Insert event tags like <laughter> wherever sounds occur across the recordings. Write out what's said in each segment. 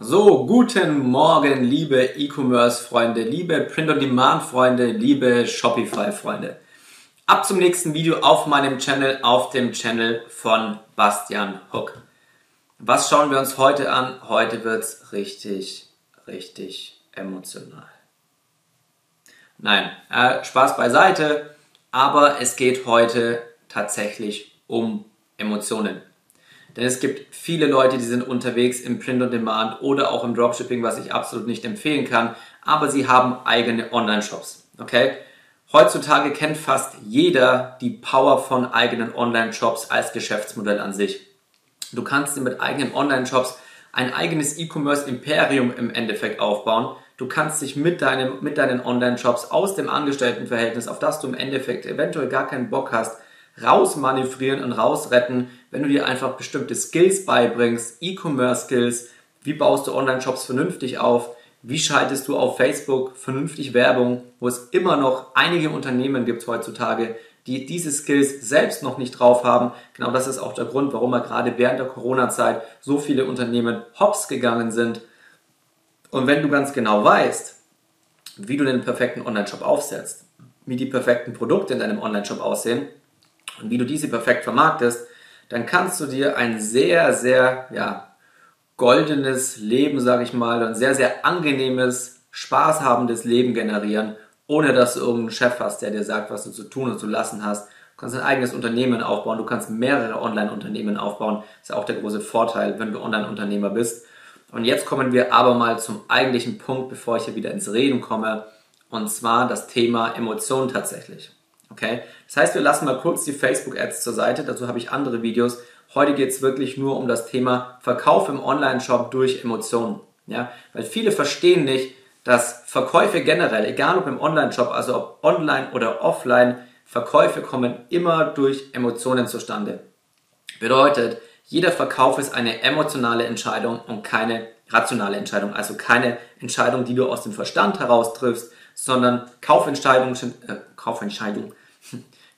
So, guten Morgen, liebe E-Commerce-Freunde, liebe Print-on-Demand-Freunde, liebe Shopify-Freunde. Ab zum nächsten Video auf meinem Channel, auf dem Channel von Bastian Hook. Was schauen wir uns heute an? Heute wird's richtig, richtig emotional. Nein, äh, Spaß beiseite, aber es geht heute tatsächlich um Emotionen. Denn es gibt viele Leute, die sind unterwegs im Print on Demand oder auch im Dropshipping, was ich absolut nicht empfehlen kann, aber sie haben eigene Online-Shops. Okay? Heutzutage kennt fast jeder die Power von eigenen Online-Shops als Geschäftsmodell an sich. Du kannst mit eigenen Online-Shops ein eigenes E-Commerce-Imperium im Endeffekt aufbauen. Du kannst dich mit, deinem, mit deinen Online-Shops aus dem Angestelltenverhältnis, auf das du im Endeffekt eventuell gar keinen Bock hast, rausmanövrieren und rausretten, wenn du dir einfach bestimmte Skills beibringst, E-Commerce-Skills, wie baust du Online-Shops vernünftig auf, wie schaltest du auf Facebook vernünftig Werbung, wo es immer noch einige Unternehmen gibt heutzutage, die diese Skills selbst noch nicht drauf haben. Genau das ist auch der Grund, warum wir gerade während der Corona-Zeit so viele Unternehmen hops gegangen sind. Und wenn du ganz genau weißt, wie du den perfekten Online-Shop aufsetzt, wie die perfekten Produkte in deinem Online-Shop aussehen, und wie du diese perfekt vermarktest, dann kannst du dir ein sehr, sehr, ja, goldenes Leben, sage ich mal, ein sehr, sehr angenehmes, spaßhabendes Leben generieren, ohne dass du irgendeinen Chef hast, der dir sagt, was du zu tun und zu lassen hast. Du kannst ein eigenes Unternehmen aufbauen, du kannst mehrere Online-Unternehmen aufbauen. Das ist auch der große Vorteil, wenn du Online-Unternehmer bist. Und jetzt kommen wir aber mal zum eigentlichen Punkt, bevor ich hier wieder ins Reden komme, und zwar das Thema Emotionen tatsächlich. Okay? Das heißt, wir lassen mal kurz die Facebook-Ads zur Seite, dazu habe ich andere Videos. Heute geht es wirklich nur um das Thema Verkauf im Online-Shop durch Emotionen. Ja? Weil viele verstehen nicht, dass Verkäufe generell, egal ob im Online-Shop, also ob online oder offline, Verkäufe kommen immer durch Emotionen zustande. Bedeutet, jeder Verkauf ist eine emotionale Entscheidung und keine rationale Entscheidung. Also keine Entscheidung, die du aus dem Verstand heraus triffst, sondern Kaufentscheidungen, äh, Kaufentscheidungen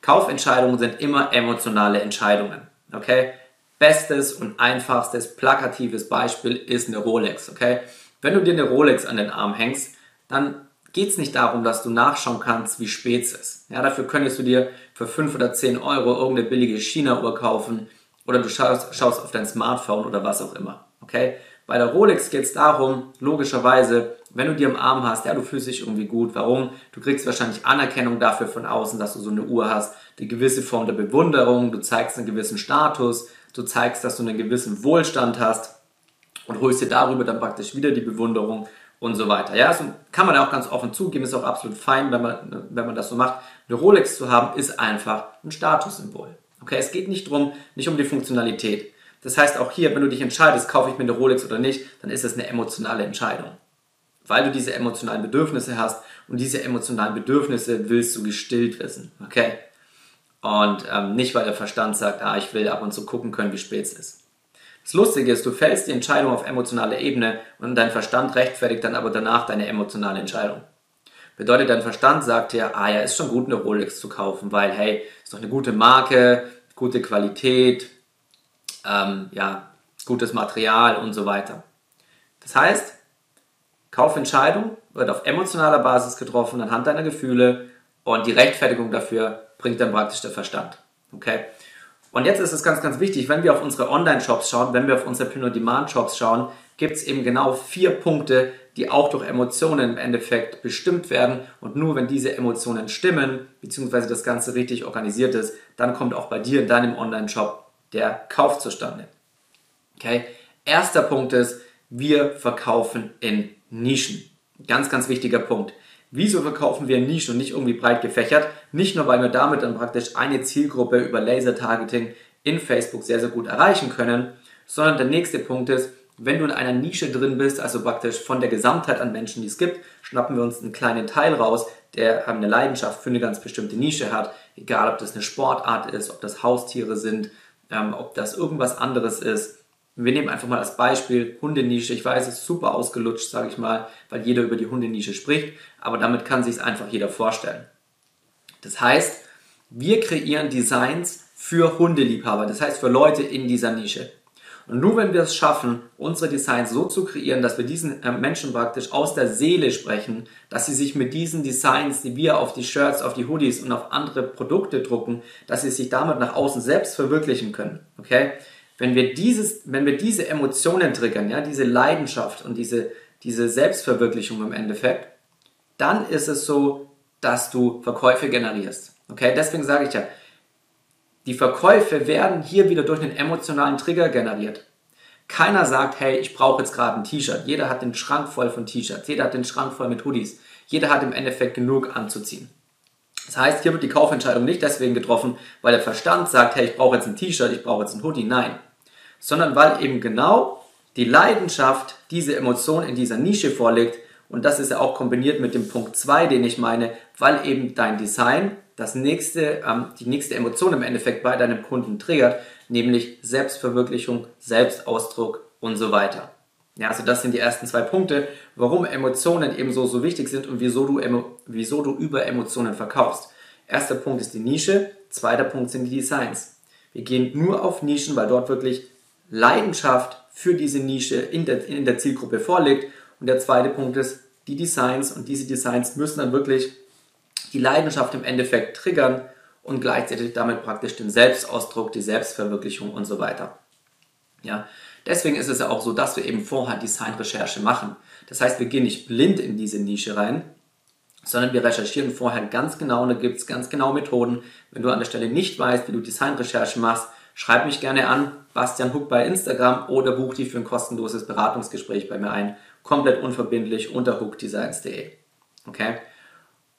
Kaufentscheidungen sind immer emotionale Entscheidungen. Okay? Bestes und einfachstes plakatives Beispiel ist eine Rolex. Okay? Wenn du dir eine Rolex an den Arm hängst, dann geht es nicht darum, dass du nachschauen kannst, wie spät es ist. Ja, dafür könntest du dir für 5 oder 10 Euro irgendeine billige China-Uhr kaufen oder du schaust, schaust auf dein Smartphone oder was auch immer. Okay? Bei der Rolex geht es darum, logischerweise, wenn du die am Arm hast, ja, du fühlst dich irgendwie gut. Warum? Du kriegst wahrscheinlich Anerkennung dafür von außen, dass du so eine Uhr hast, die gewisse Form der Bewunderung, du zeigst einen gewissen Status, du zeigst, dass du einen gewissen Wohlstand hast und holst dir darüber dann praktisch wieder die Bewunderung und so weiter. Ja, also kann man auch ganz offen zugeben, ist auch absolut fein, wenn man, wenn man das so macht. Eine Rolex zu haben, ist einfach ein Statussymbol. Okay, es geht nicht drum, nicht um die Funktionalität. Das heißt, auch hier, wenn du dich entscheidest, kaufe ich mir eine Rolex oder nicht, dann ist es eine emotionale Entscheidung. Weil du diese emotionalen Bedürfnisse hast und diese emotionalen Bedürfnisse willst du gestillt wissen. Okay? Und ähm, nicht, weil der Verstand sagt, ah, ich will ab und zu gucken können, wie spät es ist. Das Lustige ist, du fällst die Entscheidung auf emotionaler Ebene und dein Verstand rechtfertigt dann aber danach deine emotionale Entscheidung. Bedeutet, dein Verstand sagt dir, ah ja, ist schon gut, eine Rolex zu kaufen, weil, hey, ist doch eine gute Marke, gute Qualität, ähm, ja, gutes Material und so weiter. Das heißt, Kaufentscheidung wird auf emotionaler Basis getroffen, anhand deiner Gefühle und die Rechtfertigung dafür bringt dann praktisch der Verstand. Okay? Und jetzt ist es ganz, ganz wichtig, wenn wir auf unsere Online-Shops schauen, wenn wir auf unsere Print-on-Demand-Shops schauen, gibt es eben genau vier Punkte, die auch durch Emotionen im Endeffekt bestimmt werden. Und nur wenn diese Emotionen stimmen, beziehungsweise das Ganze richtig organisiert ist, dann kommt auch bei dir in deinem Online-Shop der Kauf zustande. Okay? Erster Punkt ist, wir verkaufen in Nischen. Ganz, ganz wichtiger Punkt. Wieso verkaufen wir in Nischen und nicht irgendwie breit gefächert? Nicht nur, weil wir damit dann praktisch eine Zielgruppe über Laser-Targeting in Facebook sehr, sehr gut erreichen können, sondern der nächste Punkt ist, wenn du in einer Nische drin bist, also praktisch von der Gesamtheit an Menschen, die es gibt, schnappen wir uns einen kleinen Teil raus, der eine Leidenschaft für eine ganz bestimmte Nische hat, egal ob das eine Sportart ist, ob das Haustiere sind, ähm, ob das irgendwas anderes ist. Wir nehmen einfach mal als Beispiel Hundenische. Ich weiß, es ist super ausgelutscht, sage ich mal, weil jeder über die Hundenische spricht, aber damit kann sich es einfach jeder vorstellen. Das heißt, wir kreieren Designs für Hundeliebhaber, das heißt für Leute in dieser Nische. Und nur wenn wir es schaffen, unsere Designs so zu kreieren, dass wir diesen äh, Menschen praktisch aus der Seele sprechen, dass sie sich mit diesen Designs, die wir auf die Shirts, auf die Hoodies und auf andere Produkte drucken, dass sie sich damit nach außen selbst verwirklichen können. Okay? Wenn wir dieses, wenn wir diese Emotionen triggern, ja, diese Leidenschaft und diese, diese Selbstverwirklichung im Endeffekt, dann ist es so, dass du Verkäufe generierst. Okay? Deswegen sage ich ja, die Verkäufe werden hier wieder durch einen emotionalen Trigger generiert. Keiner sagt, hey, ich brauche jetzt gerade ein T-Shirt. Jeder hat den Schrank voll von T-Shirts. Jeder hat den Schrank voll mit Hoodies. Jeder hat im Endeffekt genug anzuziehen. Das heißt, hier wird die Kaufentscheidung nicht deswegen getroffen, weil der Verstand sagt, hey, ich brauche jetzt ein T-Shirt, ich brauche jetzt ein Hoodie. Nein. Sondern weil eben genau die Leidenschaft, diese Emotion in dieser Nische vorliegt. Und das ist ja auch kombiniert mit dem Punkt 2, den ich meine, weil eben dein Design das nächste, ähm, die nächste Emotion im Endeffekt bei deinem Kunden triggert, nämlich Selbstverwirklichung, Selbstausdruck und so weiter. Ja, also das sind die ersten zwei Punkte, warum Emotionen eben so, wichtig sind und wieso du, wieso du über Emotionen verkaufst. Erster Punkt ist die Nische, zweiter Punkt sind die Designs. Wir gehen nur auf Nischen, weil dort wirklich Leidenschaft für diese Nische in der, in der Zielgruppe vorliegt. Und der zweite Punkt ist die Designs und diese Designs müssen dann wirklich die Leidenschaft im Endeffekt triggern und gleichzeitig damit praktisch den Selbstausdruck, die Selbstverwirklichung und so weiter. Ja, deswegen ist es ja auch so, dass wir eben vorher Designrecherche machen. Das heißt, wir gehen nicht blind in diese Nische rein, sondern wir recherchieren vorher ganz genau und da gibt es ganz genau Methoden. Wenn du an der Stelle nicht weißt, wie du Designrecherche machst, schreib mich gerne an, Bastian Huck bei Instagram oder buch dich für ein kostenloses Beratungsgespräch bei mir ein. Komplett unverbindlich unter hookdesigns.de. Okay?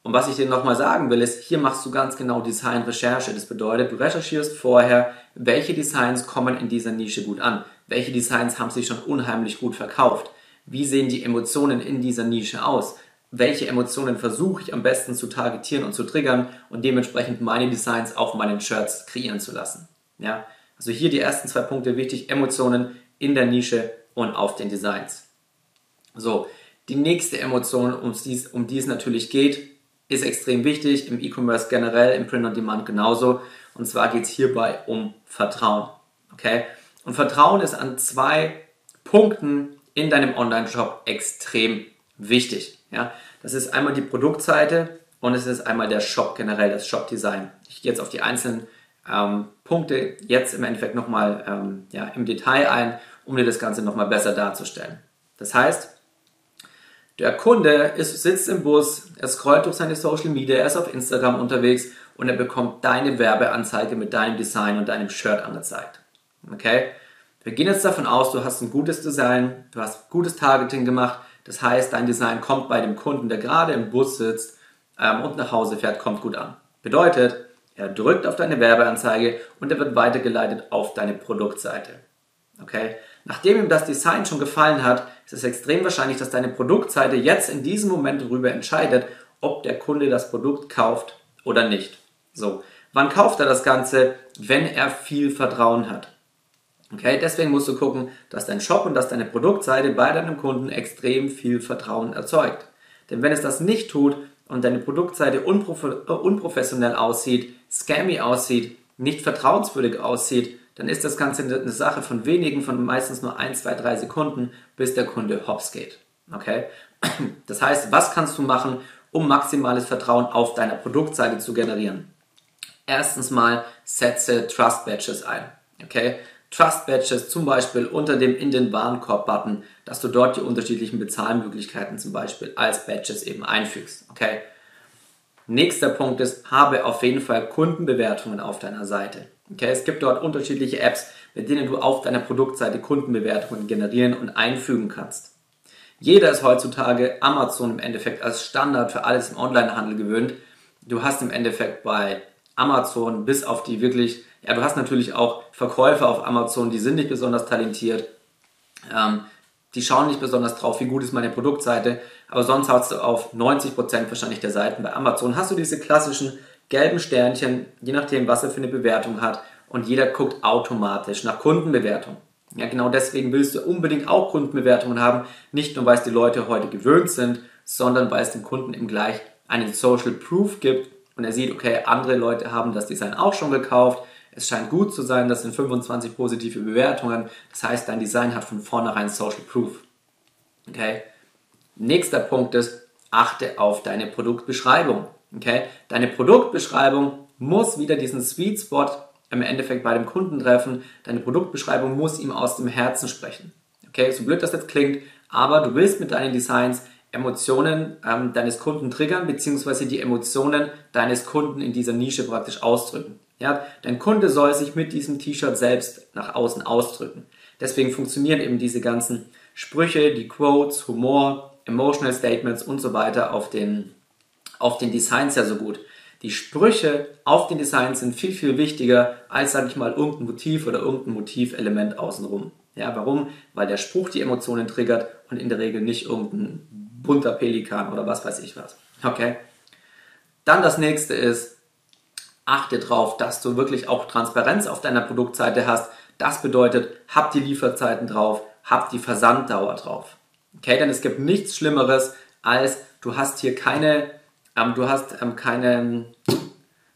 Und was ich dir nochmal sagen will, ist, hier machst du ganz genau Design-Recherche. Das bedeutet, du recherchierst vorher, welche Designs kommen in dieser Nische gut an. Welche Designs haben sich schon unheimlich gut verkauft. Wie sehen die Emotionen in dieser Nische aus? Welche Emotionen versuche ich am besten zu targetieren und zu triggern und dementsprechend meine Designs auf meinen Shirts kreieren zu lassen. Ja? Also hier die ersten zwei Punkte wichtig. Emotionen in der Nische und auf den Designs. So, die nächste Emotion, um die, um die es natürlich geht, ist extrem wichtig, im E-Commerce generell, im Print on Demand genauso. Und zwar geht es hierbei um Vertrauen. Okay? Und Vertrauen ist an zwei Punkten in deinem Online-Shop extrem wichtig. Ja? Das ist einmal die Produktseite und es ist einmal der Shop generell, das Shop-Design. Ich gehe jetzt auf die einzelnen ähm, Punkte jetzt im Endeffekt nochmal ähm, ja, im Detail ein, um dir das Ganze nochmal besser darzustellen. Das heißt, der Kunde ist, sitzt im Bus, er scrollt durch seine Social Media, er ist auf Instagram unterwegs und er bekommt deine Werbeanzeige mit deinem Design und deinem Shirt angezeigt. Okay? Wir gehen jetzt davon aus, du hast ein gutes Design, du hast gutes Targeting gemacht. Das heißt, dein Design kommt bei dem Kunden, der gerade im Bus sitzt ähm, und nach Hause fährt, kommt gut an. Bedeutet, er drückt auf deine Werbeanzeige und er wird weitergeleitet auf deine Produktseite. Okay? Nachdem ihm das Design schon gefallen hat, ist es extrem wahrscheinlich, dass deine Produktseite jetzt in diesem Moment darüber entscheidet, ob der Kunde das Produkt kauft oder nicht. So, wann kauft er das Ganze? Wenn er viel Vertrauen hat. Okay, deswegen musst du gucken, dass dein Shop und dass deine Produktseite bei deinem Kunden extrem viel Vertrauen erzeugt. Denn wenn es das nicht tut und deine Produktseite unprof äh, unprofessionell aussieht, scammy aussieht, nicht vertrauenswürdig aussieht, dann ist das Ganze eine Sache von wenigen, von meistens nur 1, 2, 3 Sekunden, bis der Kunde hops geht. Okay? <clears throat> Das heißt, was kannst du machen, um maximales Vertrauen auf deiner Produktseite zu generieren? Erstens mal setze Trust Badges ein. Okay? Trust Badges zum Beispiel unter dem in den Warenkorb-Button, dass du dort die unterschiedlichen Bezahlmöglichkeiten zum Beispiel als Badges eben einfügst. Okay? Nächster Punkt ist, habe auf jeden Fall Kundenbewertungen auf deiner Seite. Okay, es gibt dort unterschiedliche Apps, mit denen du auf deiner Produktseite Kundenbewertungen generieren und einfügen kannst. Jeder ist heutzutage Amazon im Endeffekt als Standard für alles im Onlinehandel gewöhnt. Du hast im Endeffekt bei Amazon bis auf die wirklich, ja, du hast natürlich auch Verkäufer auf Amazon, die sind nicht besonders talentiert. Ähm, die schauen nicht besonders drauf, wie gut ist meine Produktseite, aber sonst hast du auf 90% wahrscheinlich der Seiten bei Amazon hast du diese klassischen gelben Sternchen, je nachdem, was er für eine Bewertung hat. Und jeder guckt automatisch nach Kundenbewertung. Ja, genau deswegen willst du unbedingt auch Kundenbewertungen haben. Nicht nur, weil es die Leute heute gewöhnt sind, sondern weil es dem Kunden eben gleich einen Social Proof gibt und er sieht, okay, andere Leute haben das Design auch schon gekauft. Es scheint gut zu sein, das sind 25 positive Bewertungen. Das heißt, dein Design hat von vornherein Social Proof. Okay? Nächster Punkt ist, achte auf deine Produktbeschreibung. Okay? Deine Produktbeschreibung muss wieder diesen Sweet Spot im Endeffekt bei dem Kunden treffen. Deine Produktbeschreibung muss ihm aus dem Herzen sprechen. Okay, so blöd das jetzt klingt, aber du willst mit deinen Designs Emotionen ähm, deines Kunden triggern, beziehungsweise die Emotionen deines Kunden in dieser Nische praktisch ausdrücken. Ja, dein Kunde soll sich mit diesem T-Shirt selbst nach außen ausdrücken. Deswegen funktionieren eben diese ganzen Sprüche, die Quotes, Humor, Emotional Statements und so weiter auf den, auf den Designs ja so gut. Die Sprüche auf den Designs sind viel, viel wichtiger als, sage ich mal, irgendein Motiv oder irgendein Motivelement außenrum. Ja, warum? Weil der Spruch die Emotionen triggert und in der Regel nicht irgendein bunter Pelikan oder was weiß ich was. Okay? Dann das nächste ist, achte darauf, dass du wirklich auch Transparenz auf deiner Produktseite hast. Das bedeutet, hab die Lieferzeiten drauf, hab die Versanddauer drauf. Okay, denn es gibt nichts Schlimmeres als du hast hier keine, ähm, du hast ähm, keine,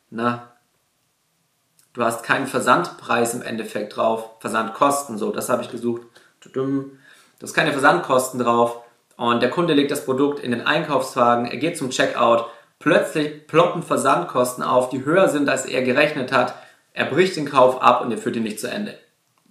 na, du hast keinen Versandpreis im Endeffekt drauf, Versandkosten, so, das habe ich gesucht. Du hast keine Versandkosten drauf und der Kunde legt das Produkt in den Einkaufswagen, er geht zum Checkout, plötzlich ploppen Versandkosten auf, die höher sind, als er gerechnet hat. Er bricht den Kauf ab und er führt ihn nicht zu Ende.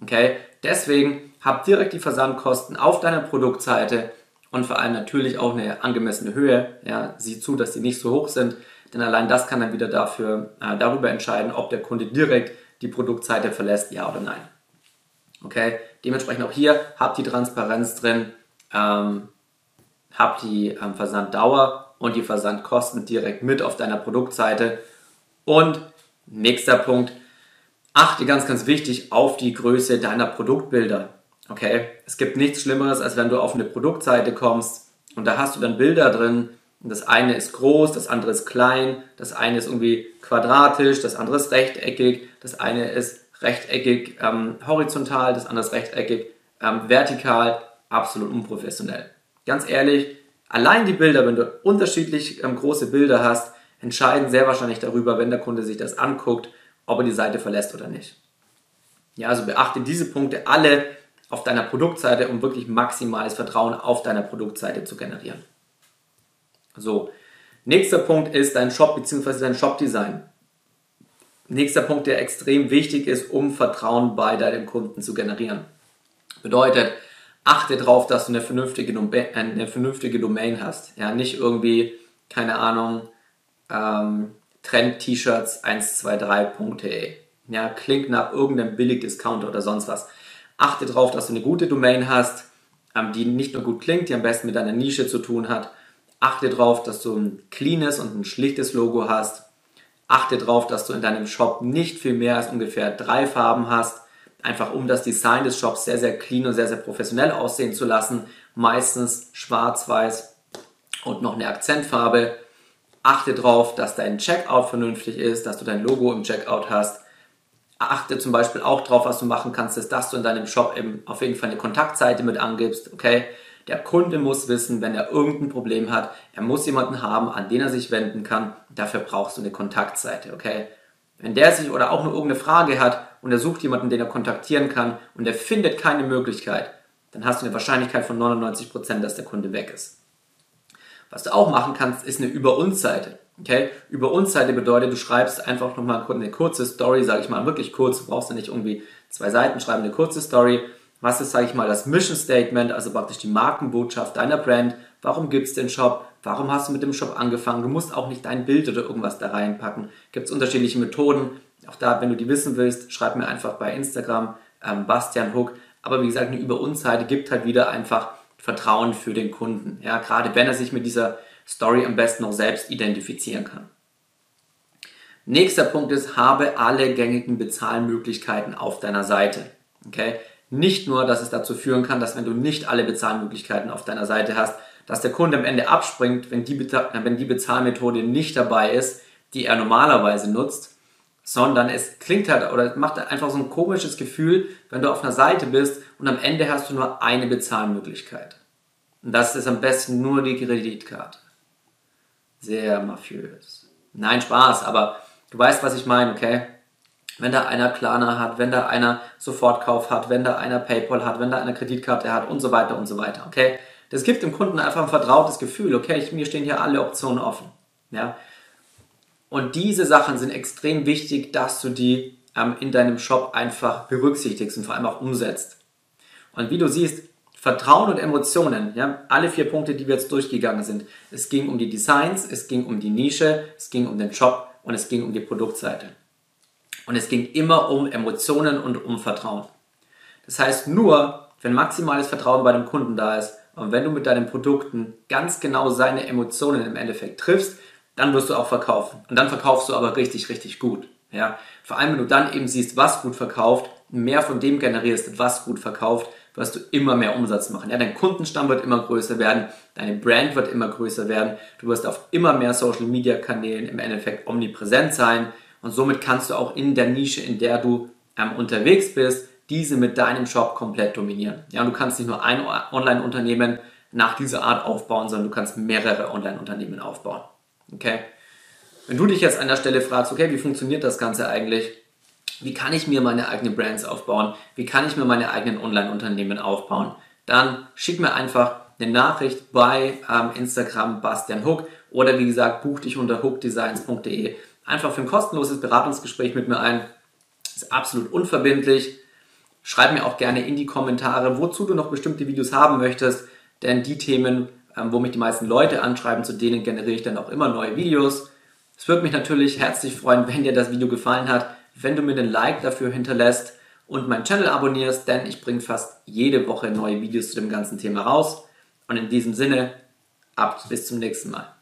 Okay? Deswegen hab direkt die Versandkosten auf deiner Produktseite und vor allem natürlich auch eine angemessene Höhe. Ja, sieh zu, dass die nicht so hoch sind, denn allein das kann dann wieder dafür, äh, darüber entscheiden, ob der Kunde direkt die Produktseite verlässt, ja oder nein. Okay, dementsprechend auch hier habt die Transparenz drin, ähm, habt die ähm, Versanddauer und die Versandkosten direkt mit auf deiner Produktseite. Und nächster Punkt, achte ganz, ganz wichtig auf die Größe deiner Produktbilder. Okay, es gibt nichts Schlimmeres, als wenn du auf eine Produktseite kommst und da hast du dann Bilder drin. Und das eine ist groß, das andere ist klein, das eine ist irgendwie quadratisch, das andere ist rechteckig, das eine ist rechteckig ähm, horizontal, das andere ist rechteckig ähm, vertikal, absolut unprofessionell. Ganz ehrlich, allein die Bilder, wenn du unterschiedlich ähm, große Bilder hast, entscheiden sehr wahrscheinlich darüber, wenn der Kunde sich das anguckt, ob er die Seite verlässt oder nicht. Ja, also beachte diese Punkte alle auf deiner Produktseite, um wirklich maximales Vertrauen auf deiner Produktseite zu generieren. So, nächster Punkt ist dein Shop bzw. dein Shop-Design. Nächster Punkt, der extrem wichtig ist, um Vertrauen bei deinem Kunden zu generieren. Bedeutet, achte darauf, dass du eine vernünftige, eine vernünftige Domain hast. Ja, nicht irgendwie, keine Ahnung, ähm, Trend-T-Shirts 123.de. Ja, klingt nach irgendeinem Billig-Discounter oder sonst was. Achte darauf, dass du eine gute Domain hast, ähm, die nicht nur gut klingt, die am besten mit deiner Nische zu tun hat. Achte darauf, dass du ein cleanes und ein schlichtes Logo hast. Achte darauf, dass du in deinem Shop nicht viel mehr als ungefähr drei Farben hast, einfach um das Design des Shops sehr, sehr clean und sehr, sehr professionell aussehen zu lassen. Meistens schwarz, weiß und noch eine Akzentfarbe. Achte darauf, dass dein Checkout vernünftig ist, dass du dein Logo im Checkout hast achte zum Beispiel auch drauf, was du machen kannst, ist, dass du in deinem Shop eben auf jeden Fall eine Kontaktseite mit angibst, okay? Der Kunde muss wissen, wenn er irgendein Problem hat, er muss jemanden haben, an den er sich wenden kann. Dafür brauchst du eine Kontaktseite, okay? Wenn der sich oder auch nur irgendeine Frage hat und er sucht jemanden, den er kontaktieren kann und er findet keine Möglichkeit, dann hast du eine Wahrscheinlichkeit von 99%, dass der Kunde weg ist. Was du auch machen kannst, ist eine Über uns Seite. Okay? Über uns Seite bedeutet, du schreibst einfach nochmal eine kurze Story, sage ich mal, wirklich kurz, du brauchst ja nicht irgendwie zwei Seiten schreiben, eine kurze Story. Was ist, sage ich mal, das Mission Statement, also praktisch die Markenbotschaft deiner Brand? Warum gibt es den Shop? Warum hast du mit dem Shop angefangen? Du musst auch nicht dein Bild oder irgendwas da reinpacken. Gibt es unterschiedliche Methoden. Auch da, wenn du die wissen willst, schreib mir einfach bei Instagram ähm, Bastian Hook. Aber wie gesagt, eine Über uns Seite gibt halt wieder einfach Vertrauen für den Kunden. Ja, gerade wenn er sich mit dieser Story am besten noch selbst identifizieren kann. Nächster Punkt ist, habe alle gängigen Bezahlmöglichkeiten auf deiner Seite. Okay? Nicht nur, dass es dazu führen kann, dass wenn du nicht alle Bezahlmöglichkeiten auf deiner Seite hast, dass der Kunde am Ende abspringt, wenn die, wenn die Bezahlmethode nicht dabei ist, die er normalerweise nutzt, sondern es klingt halt oder macht einfach so ein komisches Gefühl, wenn du auf einer Seite bist und am Ende hast du nur eine Bezahlmöglichkeit. Und das ist am besten nur die Kreditkarte sehr mafiös. Nein, Spaß, aber du weißt, was ich meine, okay? wenn da einer Klarna hat, wenn da einer Sofortkauf hat, wenn da einer PayPal hat, wenn da einer Kreditkarte hat und so weiter und so weiter. Okay? Das gibt dem Kunden einfach ein vertrautes Gefühl. Okay, ich, mir stehen hier alle Optionen offen. Ja? Und diese Sachen sind extrem wichtig, dass du die ähm, in deinem Shop einfach berücksichtigst und vor allem auch umsetzt. Und wie du siehst, Vertrauen und Emotionen, ja, alle vier Punkte, die wir jetzt durchgegangen sind. Es ging um die Designs, es ging um die Nische, es ging um den Shop und es ging um die Produktseite. Und es ging immer um Emotionen und um Vertrauen. Das heißt, nur wenn maximales Vertrauen bei dem Kunden da ist und wenn du mit deinen Produkten ganz genau seine Emotionen im Endeffekt triffst, dann wirst du auch verkaufen. Und dann verkaufst du aber richtig, richtig gut. Ja? Vor allem, wenn du dann eben siehst, was gut verkauft, mehr von dem generierst, was gut verkauft, wirst du immer mehr Umsatz machen. Ja, dein Kundenstamm wird immer größer werden, deine Brand wird immer größer werden, du wirst auf immer mehr Social Media Kanälen im Endeffekt omnipräsent sein und somit kannst du auch in der Nische, in der du ähm, unterwegs bist, diese mit deinem Shop komplett dominieren. Ja, und du kannst nicht nur ein Online-Unternehmen nach dieser Art aufbauen, sondern du kannst mehrere Online-Unternehmen aufbauen. Okay? Wenn du dich jetzt an der Stelle fragst, okay, wie funktioniert das Ganze eigentlich? Wie kann ich mir meine eigenen Brands aufbauen? Wie kann ich mir meine eigenen Online-Unternehmen aufbauen? Dann schick mir einfach eine Nachricht bei ähm, Instagram Bastian Hook oder wie gesagt, buch dich unter hookdesigns.de einfach für ein kostenloses Beratungsgespräch mit mir ein. Ist absolut unverbindlich. Schreib mir auch gerne in die Kommentare, wozu du noch bestimmte Videos haben möchtest, denn die Themen, ähm, wo mich die meisten Leute anschreiben, zu denen generiere ich dann auch immer neue Videos. Es würde mich natürlich herzlich freuen, wenn dir das Video gefallen hat, wenn du mir den Like dafür hinterlässt und meinen Channel abonnierst, denn ich bringe fast jede Woche neue Videos zu dem ganzen Thema raus. Und in diesem Sinne, ab bis zum nächsten Mal.